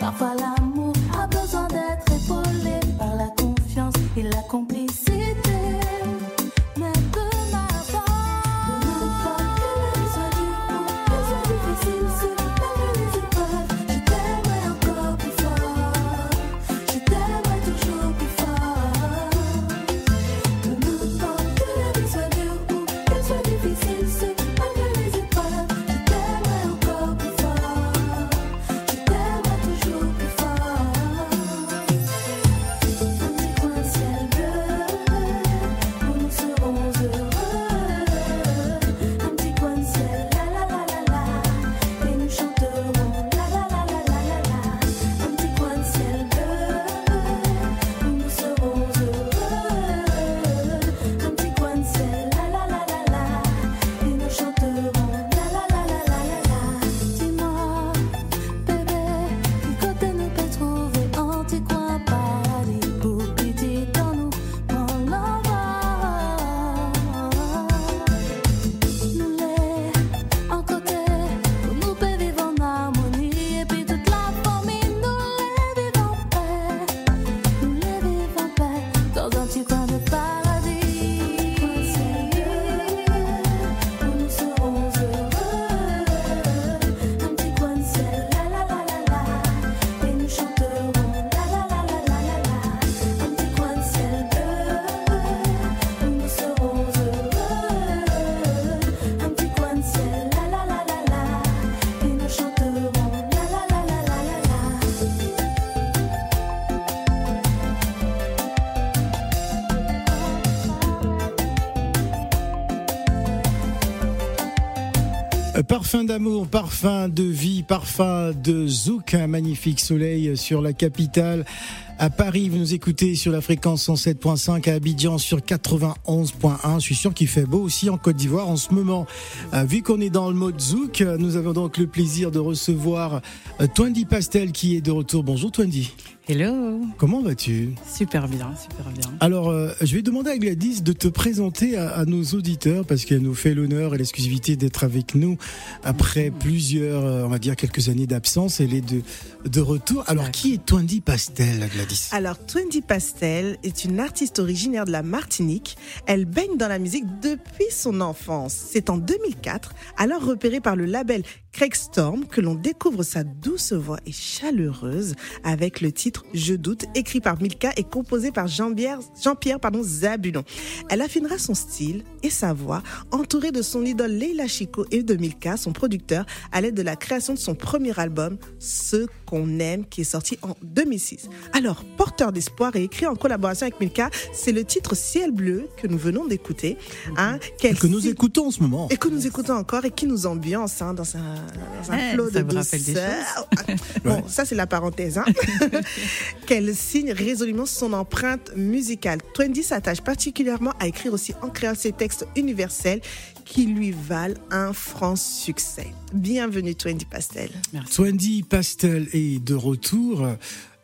Parfois l'amour a besoin d'être épaulé par la confiance et la complicité. Parfum d'amour, parfum de vie, parfum de zouk, un magnifique soleil sur la capitale. À Paris, vous nous écoutez sur la fréquence 107.5, à Abidjan sur 91.1. Je suis sûr qu'il fait beau aussi en Côte d'Ivoire en ce moment. Euh, vu qu'on est dans le mode zouk, euh, nous avons donc le plaisir de recevoir euh, Twendy Pastel qui est de retour. Bonjour Twendy. Hello Comment vas-tu? Super bien, super bien. Alors, euh, je vais demander à Gladys de te présenter à, à nos auditeurs parce qu'elle nous fait l'honneur et l'exclusivité d'être avec nous après plusieurs, euh, on va dire quelques années d'absence. Elle est de, de retour. Alors, qui est Twendy Pastel, Gladys? Alors, Twendy Pastel est une artiste originaire de la Martinique. Elle baigne dans la musique depuis son enfance. C'est en 2004, alors repérée par le label Craig Storm, que l'on découvre sa douce voix et chaleureuse avec le titre Je doute, écrit par Milka et composé par Jean-Pierre Zabulon. Elle affinera son style et sa voix, entourée de son idole Leila Chico et de Milka, son producteur, à l'aide de la création de son premier album, Ce qu'on aime, qui est sorti en 2006. Alors, porteur d'espoir et écrit en collaboration avec Milka, c'est le titre Ciel bleu que nous venons d'écouter. Hein, qu'elle Que nous signe- écoutons en ce moment. et que nous écoutons encore et qui nous ambiance hein, dans un, dans un Eh, flot de douceur. Bon, ça c'est la parenthèse. Hein. Qu'elle signe résolument son empreinte musicale. Twendy s'attache particulièrement à écrire aussi en créant ses textes universels qui lui valent un franc succès. Bienvenue Twendy Pastel. Merci. Twendy Pastel est de retour.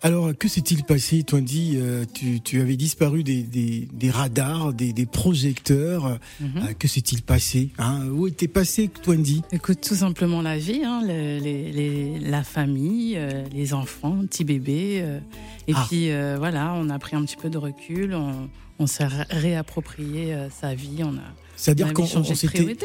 Alors, que s'est-il passé, Twendy euh, tu, tu avais disparu des, des, des radars, des, des projecteurs. Mhm. Euh, que s'est-il passé hein? Où était passé, Twendy Écoute, tout simplement la vie, hein, le- les, les- la famille, euh, les enfants, petit bébé. et Ah. puis euh, voilà, on a pris un petit peu de recul, on, on s'est ré- réapproprié sa vie, on a, on C'est-à-dire qu'on s'était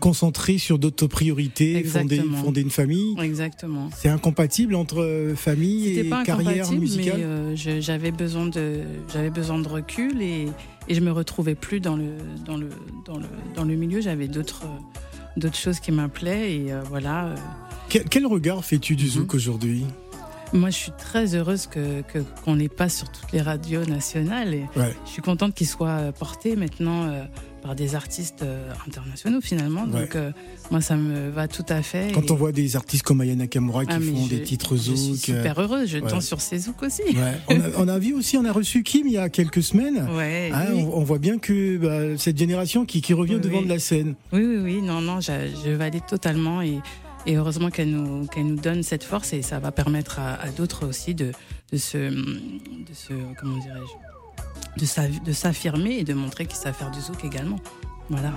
concentré sur d'autres priorités, fonder, une famille. Exactement. C'est incompatible entre euh, famille et pas carrière musicale? euh, j'avais besoin de j'avais besoin de recul et, et je me retrouvais plus dans le dans le dans le dans le milieu. J'avais d'autres euh, d'autres choses qui m'appelaient et euh, voilà. quel, quel regard fais-tu du Mhm. zouk aujourd'hui? Moi, je suis très heureuse que qu'on les passe sur toutes les radios nationales et Ouais. je suis contente qu'ils soient euh, portés maintenant euh, par des artistes euh, internationaux finalement. Ouais. Donc euh, moi, ça me va tout à fait. Quand et- on voit des artistes comme Aya Nakamura qui Ah, font je- des titres je suis zouk. euh, super heureuse. Je ouais. danse sur ces zouk aussi. ouais. on, a, on a vu aussi, on a reçu Kim il y a quelques semaines. Oui. on, on voit bien que bah, cette génération qui, qui revient Oui, devant oui. de la scène. Oui, oui, oui, non, non, je, je valide totalement et, et heureusement qu'elle nous, qu'elle nous donne cette force et ça va permettre à, à d'autres aussi de, de se, de se, comment dirais-je, de, s'a- de s'affirmer et de montrer qu'ils savent faire du zouk également. Voilà.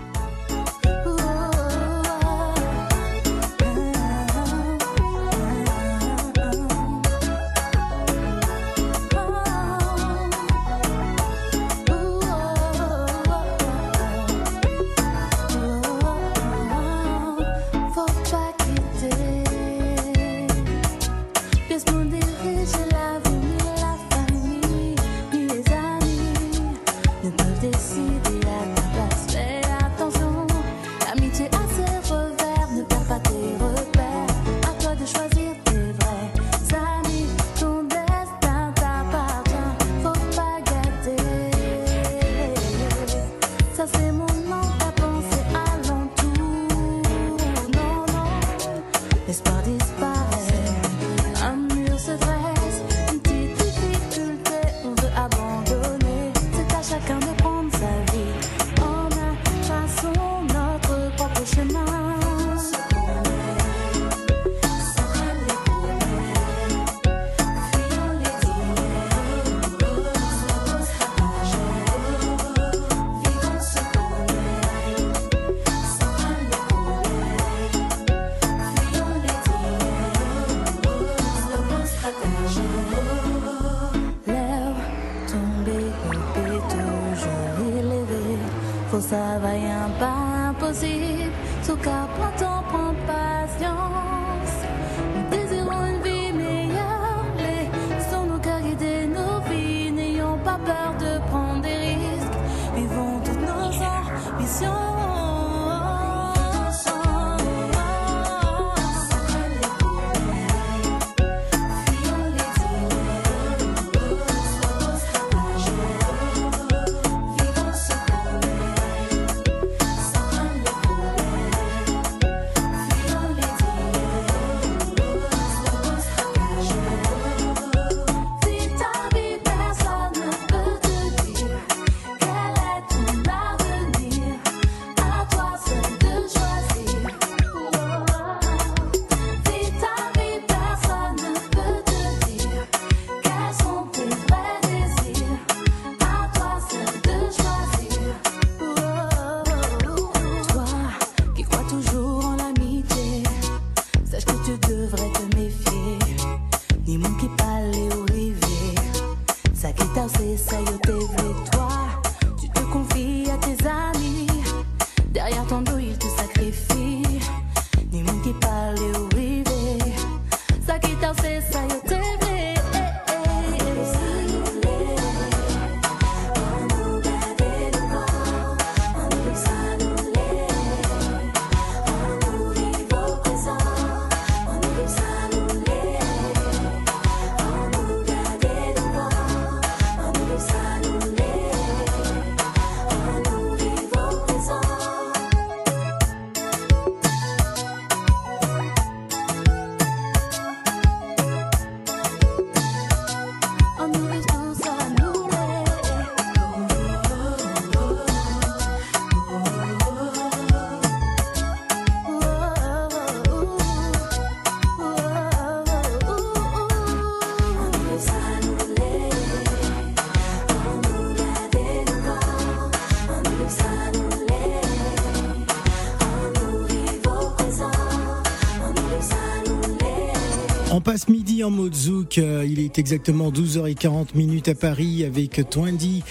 Passe midi en mode zouk. Euh, il est exactement 12h40 minutes à Paris avec Twendy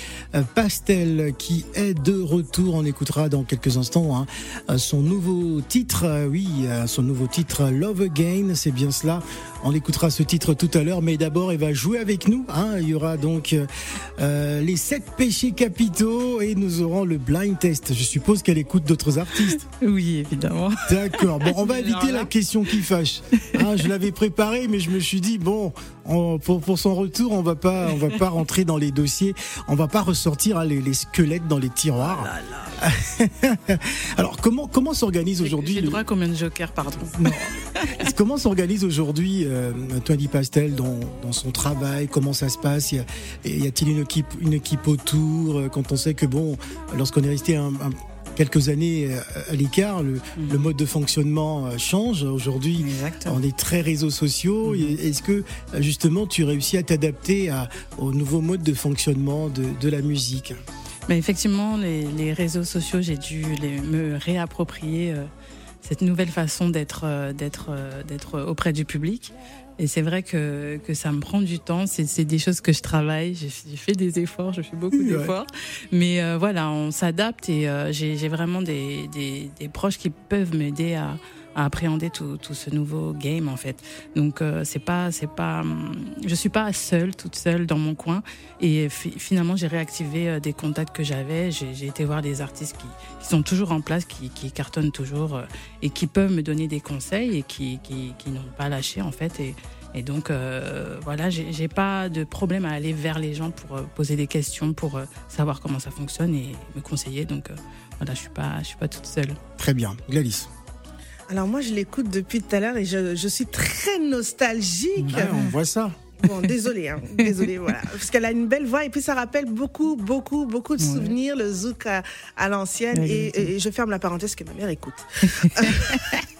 Pastel qui est de retour. On écoutera dans quelques instants hein, euh, son nouveau titre. Oui, son nouveau titre Love Again. C'est bien cela. On écoutera ce titre tout à l'heure, mais d'abord, il va jouer avec nous. Hein. Il y aura donc euh, les sept péchés capitaux et nous aurons le blind test. Je suppose qu'elle écoute d'autres artistes. Oui, évidemment. D'accord. Bon, on va éviter la question qui fâche. Hein, je l'avais préparé, mais je me suis dit bon, pour, pour, son retour, on va pas, on va pas rentrer dans les dossiers, on va pas ressortir hein, les, les, squelettes dans les tiroirs. Oh Alors comment comment s'organise aujourd'hui J'ai le droit à combien de jokers, pardon. Comment s'organise aujourd'hui euh, Tony Pastel dans, dans, son travail? Comment ça se passe? Y a-t-il une équipe une équipe autour? Euh, Quand on sait que bon, lorsqu'on est resté un, un quelques années euh, à l'écart, le, mhm. le, mode de fonctionnement euh, change. Aujourd'hui, on est très réseaux sociaux. Mhm. Est-ce que euh, justement tu réussis à t'adapter au nouveau mode de fonctionnement de, de la musique? Mais Effectivement, les, les, réseaux sociaux, j'ai dû les, me réapproprier cette nouvelle façon d'être d'être d'être auprès du public. Et c'est vrai que, que ça me prend du temps. C'est des choses que je travaille. J'ai fait des efforts, je fais beaucoup d'efforts. Mais euh, voilà, on s'adapte et euh, j'ai vraiment des, des, des, proches qui peuvent m'aider à, à, appréhender tout, tout, ce nouveau game en fait. Donc euh, c'est pas c'est pas je suis pas seule toute seule dans mon coin et finalement j'ai réactivé euh, des contacts que j'avais. J'ai été voir des artistes qui, sont toujours en place, qui, cartonnent toujours et qui peuvent me donner des conseils et qui, qui, n'ont pas lâché en fait et et donc, euh, voilà, j'ai pas de problème à aller vers les gens pour euh, poser des questions, pour euh, savoir comment ça fonctionne et me conseiller. Donc, euh, voilà, je suis pas, je suis pas toute seule. Très bien, Gladys. Alors moi, je l'écoute depuis tout à l'heure et je, je, suis très nostalgique. Ouais, on voit ça. Bon, désolé, hein, désolé, voilà, parce qu'elle a une belle voix et puis ça rappelle beaucoup, beaucoup, beaucoup de souvenirs, le zouk à, à l'ancienne. Et, et, je ferme la parenthèse que ma mère écoute.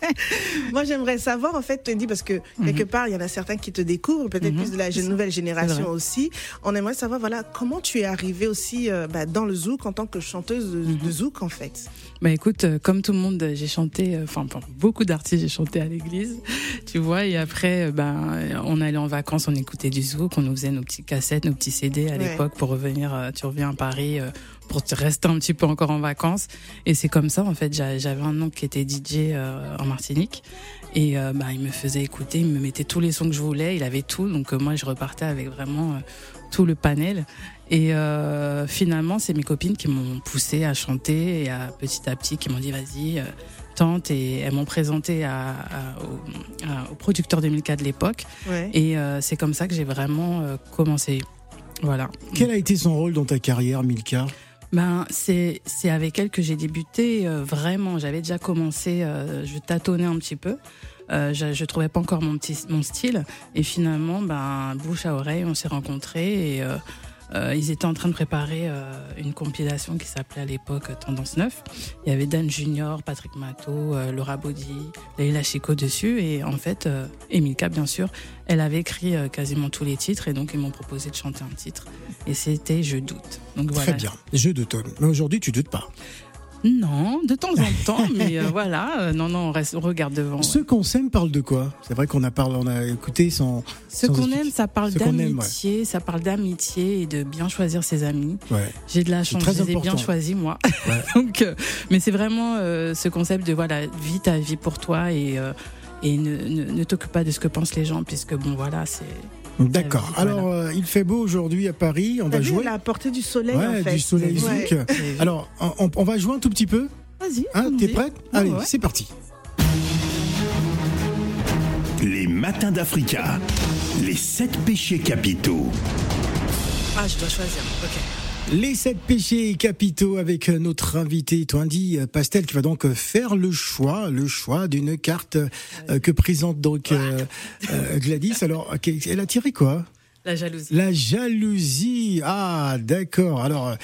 Moi, j'aimerais savoir, en fait, dit parce que quelque mhm. part, il y en a certains qui te découvrent, peut-être mhm. plus de la nouvelle génération aussi. On aimerait savoir, voilà, comment tu es arrivée aussi euh, bah, dans le zouk en tant que chanteuse de, mhm. zouk, en fait. Bah écoute, euh, comme tout le monde, j'ai chanté, euh, enfin, beaucoup d'artistes, j'ai chanté à l'église, tu vois, et après, ben, on allait en vacances, on écoutait du zouk, on nous faisait nos petites cassettes, nos petits CD à l'époque pour revenir, tu reviens à Paris pour rester un petit peu encore en vacances. Et c'est comme ça, en fait, j'avais un oncle qui était DJ euh, en Martinique. Et euh, bah, il me faisait écouter, il me mettait tous les sons que je voulais, il avait tout. Donc euh, moi, je repartais avec vraiment tout le panel. Et finalement, c'est mes copines qui m'ont poussé à chanter et à petit à petit qui m'ont dit vas-y, tente. Et elles m'ont présenté à, au, au, producteur 2004 de l'époque. Ouais. Et c'est comme ça que j'ai vraiment commencé. Voilà. Quel a été son rôle dans ta carrière, Milka? Ben, c'est c'est avec elle que j'ai débuté euh, vraiment. J'avais déjà commencé, euh, je tâtonnais un petit peu. Euh, je, je trouvais pas encore mon petit mon style et finalement, ben bouche à oreille, on s'est rencontrés et euh, ils étaient en train de préparer euh, une compilation qui s'appelait à l'époque Tendance 9. Il y avait Dan Junior, Patrick Matteau, euh, Laura Body, Leila Chico dessus. Et en fait, euh, Emilka, bien sûr, elle avait écrit euh, quasiment tous les titres. Et donc, ils m'ont proposé de chanter un titre. Et c'était Je doute. Donc, voilà. Très bien. Je doute. Mais aujourd'hui, tu doutes pas. Non, de temps en temps, mais euh, voilà, euh, non, non, on, reste, on regarde devant. Ce qu'on s'aime parle de quoi? C'est vrai qu'on a parlé, on a écouté sans. Ce qu'on aime, ça parle d'amitié, ouais. ça parle d'amitié et de bien choisir ses amis. Ouais. J'ai de la chance, je les ai bien choisis moi. Donc, euh, mais c'est vraiment ce concept de voilà, vis ta vie pour toi et et ne, ne, ne t'occupe pas de ce que pensent les gens, puisque bon voilà, c'est D'accord. Alors, euh, il fait beau aujourd'hui à Paris. On va jouer. À la portée du soleil. Ouais, en fait. du soleil ouais. Alors, on, on, va jouer un tout petit peu. Vas-y. Hein, T'es prête Allez, ouais. c'est parti. Les matins d'Africa. Les sept péchés capitaux. Ah, je dois choisir. Ok. Les sept péchés capitaux avec notre invité Toindi Pastel qui va donc faire le choix, le choix d'une carte euh, que présente donc euh, euh, Gladys. Alors, elle a tiré quoi? La jalousie. La jalousie. Ah, d'accord. Alors,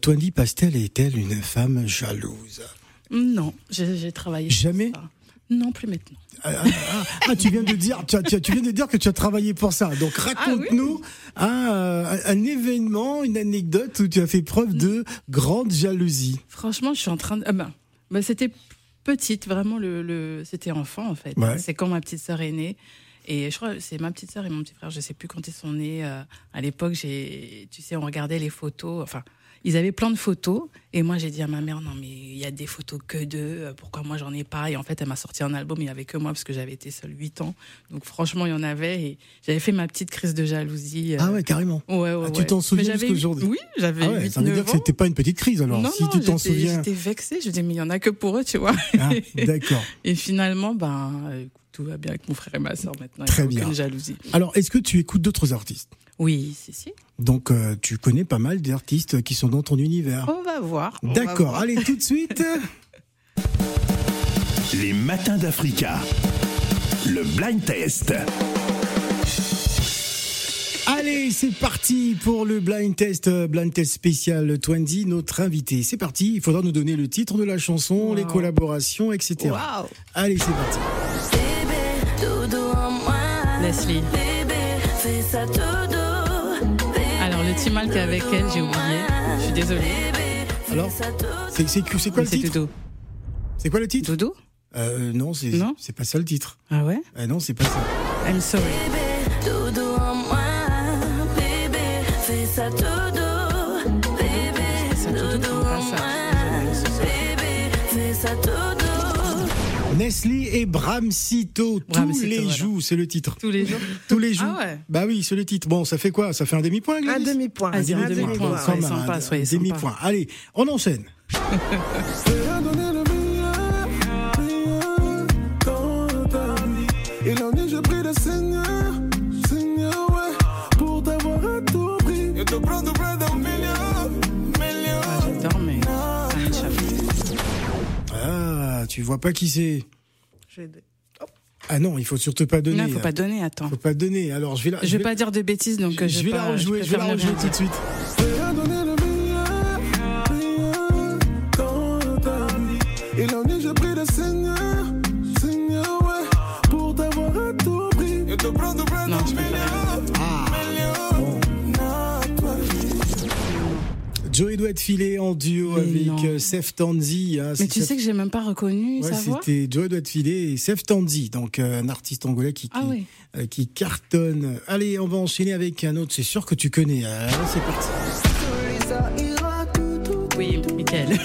Toindi Pastel est-elle une femme jalouse? Non, j'ai travaillé. Jamais? Ça. Non, plus maintenant. Ah, ah, ah, tu viens de dire, tu, tu, tu, viens de dire que tu as travaillé pour ça. Donc raconte-nous ah, oui. un, un, événement, une anecdote où tu as fait preuve de grande jalousie. Franchement, je suis en train de. Ah ben, ben c'était petite, vraiment le, le... c'était enfant en fait. Ouais. C'est quand ma petite sœur est née. Et je crois que c'est ma petite sœur et mon petit frère, je sais plus quand ils sont nés. euh, à l'époque, j'ai, tu sais, on regardait les photos. Enfin, ils avaient plein de photos. Et moi, j'ai dit à ma mère, non, mais il y a des photos que d'eux. Pourquoi moi, j'en ai pas? Et en fait, elle m'a sorti un album. Il n'y avait que moi parce que j'avais été seule 8 ans. Donc, franchement, il y en avait. Et j'avais fait ma petite crise de jalousie. euh, Ah ouais, carrément. Ouais, ouais, Ah, tu t'en souviens Mais j'avais jusqu'à aujourd'hui Oui, j'avais Ah ouais, 8, ça veut dire 9 que ans. c'était pas une petite crise alors. non, si non, tu t'en souviens. J'étais vexée. Je dis, mais il y en a que pour eux, tu vois. Ah, D'accord. Et finalement, ben, euh, tout va bien avec mon frère et ma soeur maintenant. Il y a Très aucune bien. jalousie. Alors, est-ce que tu écoutes d'autres artistes? Oui, si, si. Donc, euh, tu connais pas mal d'artistes qui sont dans ton univers. On va voir. D'accord. Allez, tout de suite. Les matins d'Africa. Le blind test. Allez, c'est parti pour le blind test, euh, blind test spécial Twenty, notre invité. C'est parti. Il faudra nous donner le titre de la chanson, Wow. les collaborations, etc. Waouh. Allez, c'est parti. Leslie. Alors, le Timal qui est avec elle, j'ai oublié. Je suis désolée. Alors, c'est c'est c'est quoi Mais le c'est titre Dodo. C'est quoi le titre Dodo euh, Non, c'est Non c'est pas ça le titre. Ah ouais Euh, non, c'est pas ça. I'm sorry. Nestlé et Bramsito, tous les voilà. jours, c'est le titre. Tous les jours. Tous les jours. Ah ouais. Bah oui, c'est le titre. Bon, ça fait quoi? Ça fait un demi-point, Un demi-point. Ah, un demi-point, ouais, sympa, un- demi-point. Allez, on enchaîne. tu vois pas qui c'est vais- Ah non, il faut surtout pas donner. Non, faut hein. pas donner, attends. Faut pas donner. Alors, je vais la, Je vais pas dire de bêtises, donc je vais la pas- rejouer, je vais la rejouer tout de suite. Être filé en duo Mais avec euh, Sef Tanzi. hein, Mais tu Sef- sais que j'ai même pas reconnu Ouais, sa voix c'était Joey doit être filé et Sef Tanzi, donc euh, un artiste angolais qui, qui, Ah oui. euh, qui cartonne. Allez, on va enchaîner avec un autre. C'est sûr que tu connais. Allez, c'est parti. Oui, Michael.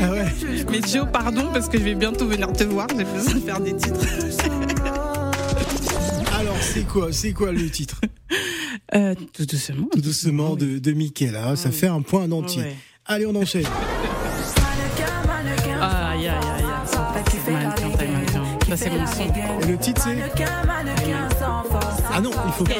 Ah ouais. Mais Joe, pardon, parce que je vais bientôt venir te voir, j'ai besoin de faire des titres. C'est quoi, c'est quoi le titre? Euh, tout doucement. Tout doucement de, de Mickaël. ça fait un point en entier. Ouais. Allez, on enchaîne. Ah, aïe, c'est mon son. Et le titre, c'est Ah non, il faut pas.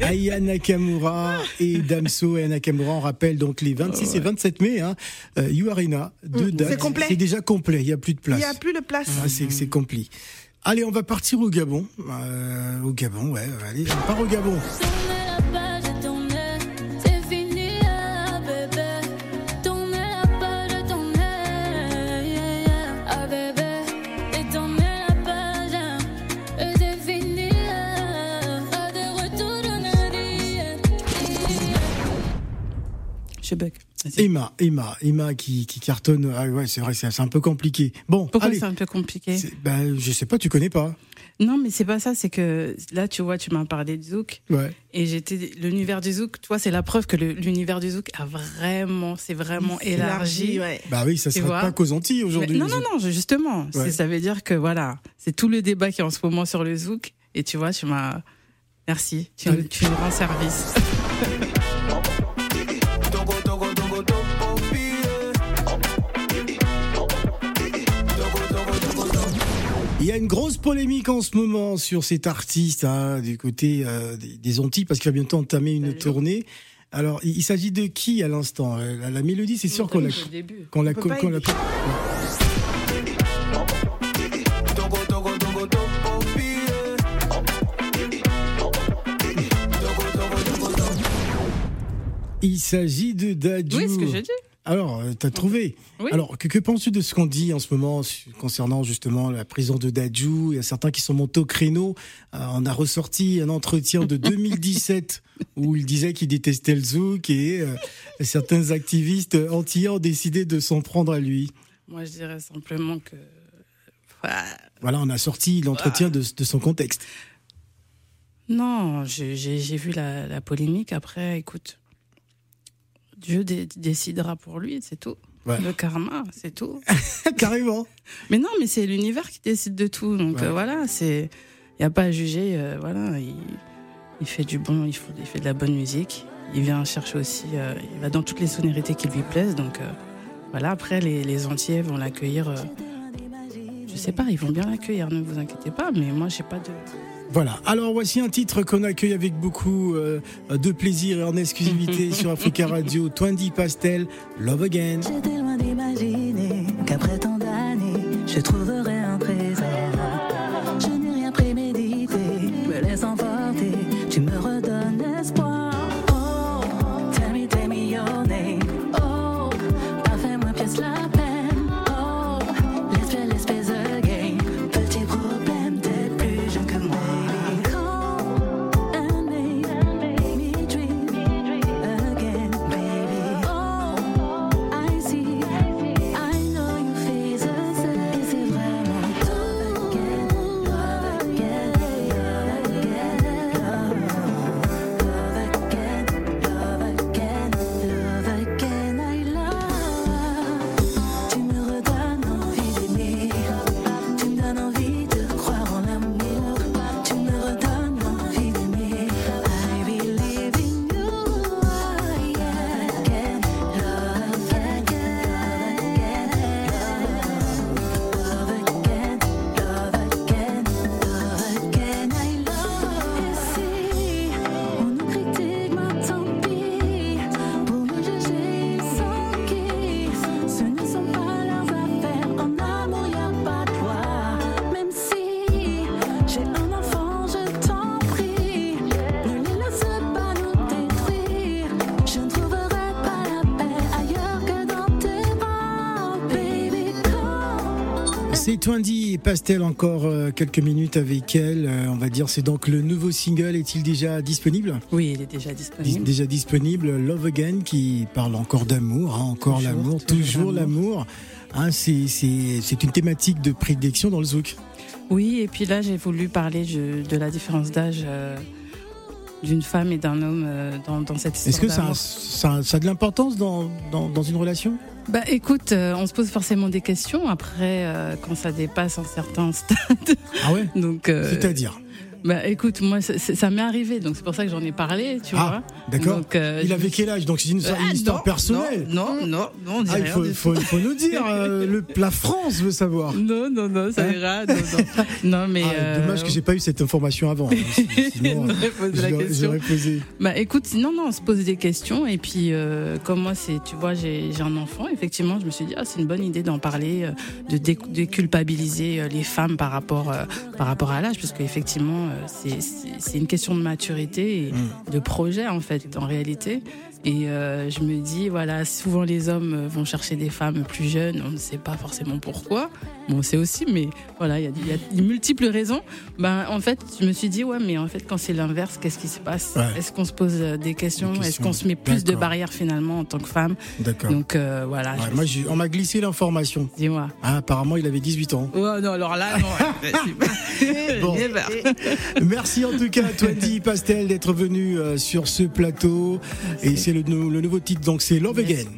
Aya Nakamura et Damso et Nakamura, on rappelle donc les 26 et 27 mai, hein, euh, You Arena, deux dates. C'est complet. C'est déjà complet, il n'y a plus de Il place. n'y a plus de place. Ah, c'est complet. Allez, on va partir au Gabon. Euh, au Gabon, ouais, allez, on part au Gabon. Je bug. Emma, Emma, Emma qui, qui cartonne. Ah ouais, c'est vrai, c'est un peu compliqué. Bon, Pourquoi c'est un peu compliqué Ben, je sais pas, tu connais pas. Non, mais c'est pas ça, c'est que là, tu vois, tu m'as parlé de Zouk. Ouais. Et j'étais l'univers du zouk, toi c'est la preuve que l'univers du zouk a vraiment, c'est vraiment élargi. ouais. Bah oui, ça Tu sera vois pas qu'aux Antilles aujourd'hui. non, non, non, justement, Ouais. ça veut dire que voilà, c'est tout le débat qui est en ce moment sur le zouk. Et tu vois, tu m'as, merci, tu me rends service. Il y a une grosse polémique en ce moment sur cet artiste hein, du côté euh, des, des Antilles parce qu'il va bientôt entamer une Salut. tournée. Alors, il, il s'agit de qui à l'instant? La, la mélodie, c'est sûr qu'on la, qu'on la, qu'on la- Il s'agit de Dadju. Oui, ce que j'ai dit. Alors, euh, t'as trouvé. Oui. Alors, que, que penses-tu de ce qu'on dit en ce moment concernant justement la prison de Dadju Il y a certains qui sont montés au créneau. Euh, on a ressorti un entretien de 2017 où il disait qu'il détestait le zouk et euh, certains activistes antillais ont décidé de s'en prendre à lui. Moi, je dirais simplement que. Voilà. Voilà, on a sorti l'entretien de, de son contexte. Non, j'ai vu la, la polémique. Après, écoute, Dieu dé- décidera pour lui, c'est tout. Ouais. Le karma, c'est tout. Carrément. mais non, mais c'est l'univers qui décide de tout. Donc Ouais. euh, voilà, c'est. Il n'y a pas à juger. euh, voilà, il, il fait du bon, il fait, il fait de la bonne musique. Il vient chercher aussi. euh, il va dans toutes les sonorités qui lui plaisent. Donc voilà, après, les, les entiers vont l'accueillir. je sais pas, ils vont bien l'accueillir, ne vous inquiétez pas. Mais moi, j'ai pas de. Voilà. Alors voici un titre qu'on accueille avec beaucoup euh, de plaisir et en exclusivité sur Africa Radio. Twenty Pastel, Love Again. J'étais loin d'imaginer qu'après tant d'années, je trouverais Pastel encore euh, quelques minutes avec elle. Euh, on va dire c'est donc le nouveau single. Est-il déjà disponible? Oui, il est déjà Dis- disponible. Déjà disponible. Love Again qui parle encore d'amour, hein, encore l'amour, toujours l'amour. Hein, c'est une thématique de prédilection dans le zouk. Oui, et puis là, j'ai voulu parler de, de la différence d'âge euh, d'une femme et d'un homme euh, dans, dans cette histoire. Est-ce que ça a, ça, a- ça a de l'importance dans, dans, dans une relation? Bah écoute, euh, on se pose forcément des questions après euh, quand ça dépasse un certain stade. Ah ouais? Donc, euh, C'est-à-dire? Bah écoute, moi ça, m'est arrivé, donc c'est pour ça que j'en ai parlé, tu Ah, vois. d'accord. Euh, Il avait quel âge? Donc c'est une, une Ah, histoire non, personnelle. Non, non, non, on dit Ah, il faut, nous dire, euh, le, la France veut savoir. Non, non, non, ça Hein ira. Non, non. non mais. Ah, euh, Dommage que j'ai pas eu cette information avant. hein. Sinon, euh, aurait posé la j'aurais- question. j'aurais posé. Bah écoute, non, non, on se pose des questions et puis euh, comme moi, c'est, tu vois, j'ai, un enfant, effectivement, je me suis dit, ah, c'est une bonne idée d'en parler, euh, de dé- déculpabiliser euh, les femmes par rapport, euh, par rapport à l'âge, parce qu'effectivement, euh, c'est, c'est, une question de maturité et Mm. de projet, en fait, en réalité. Et euh, je me dis, voilà, souvent les hommes euh, vont chercher des femmes plus jeunes, on ne sait pas forcément pourquoi. Bon, on sait aussi, mais voilà, il y a, il y a de multiples raisons. Ben, en fait, je me suis dit, ouais, mais en fait, quand c'est l'inverse, qu'est-ce qui se passe? Ouais. Est-ce qu'on se pose euh, des questions, Est-ce qu'on se met plus de barrières finalement en tant que femme? D'accord. Donc euh, voilà, Ouais, moi, on m'a glissé l'information. dis-moi. Ah, apparemment, il avait 18 ans. Oh non, alors là, non. Bon. Merci en tout cas, Twenty Pastel, d'être venu euh, sur ce plateau. Et c'est le, le nouveau titre, donc c'est Love. Again.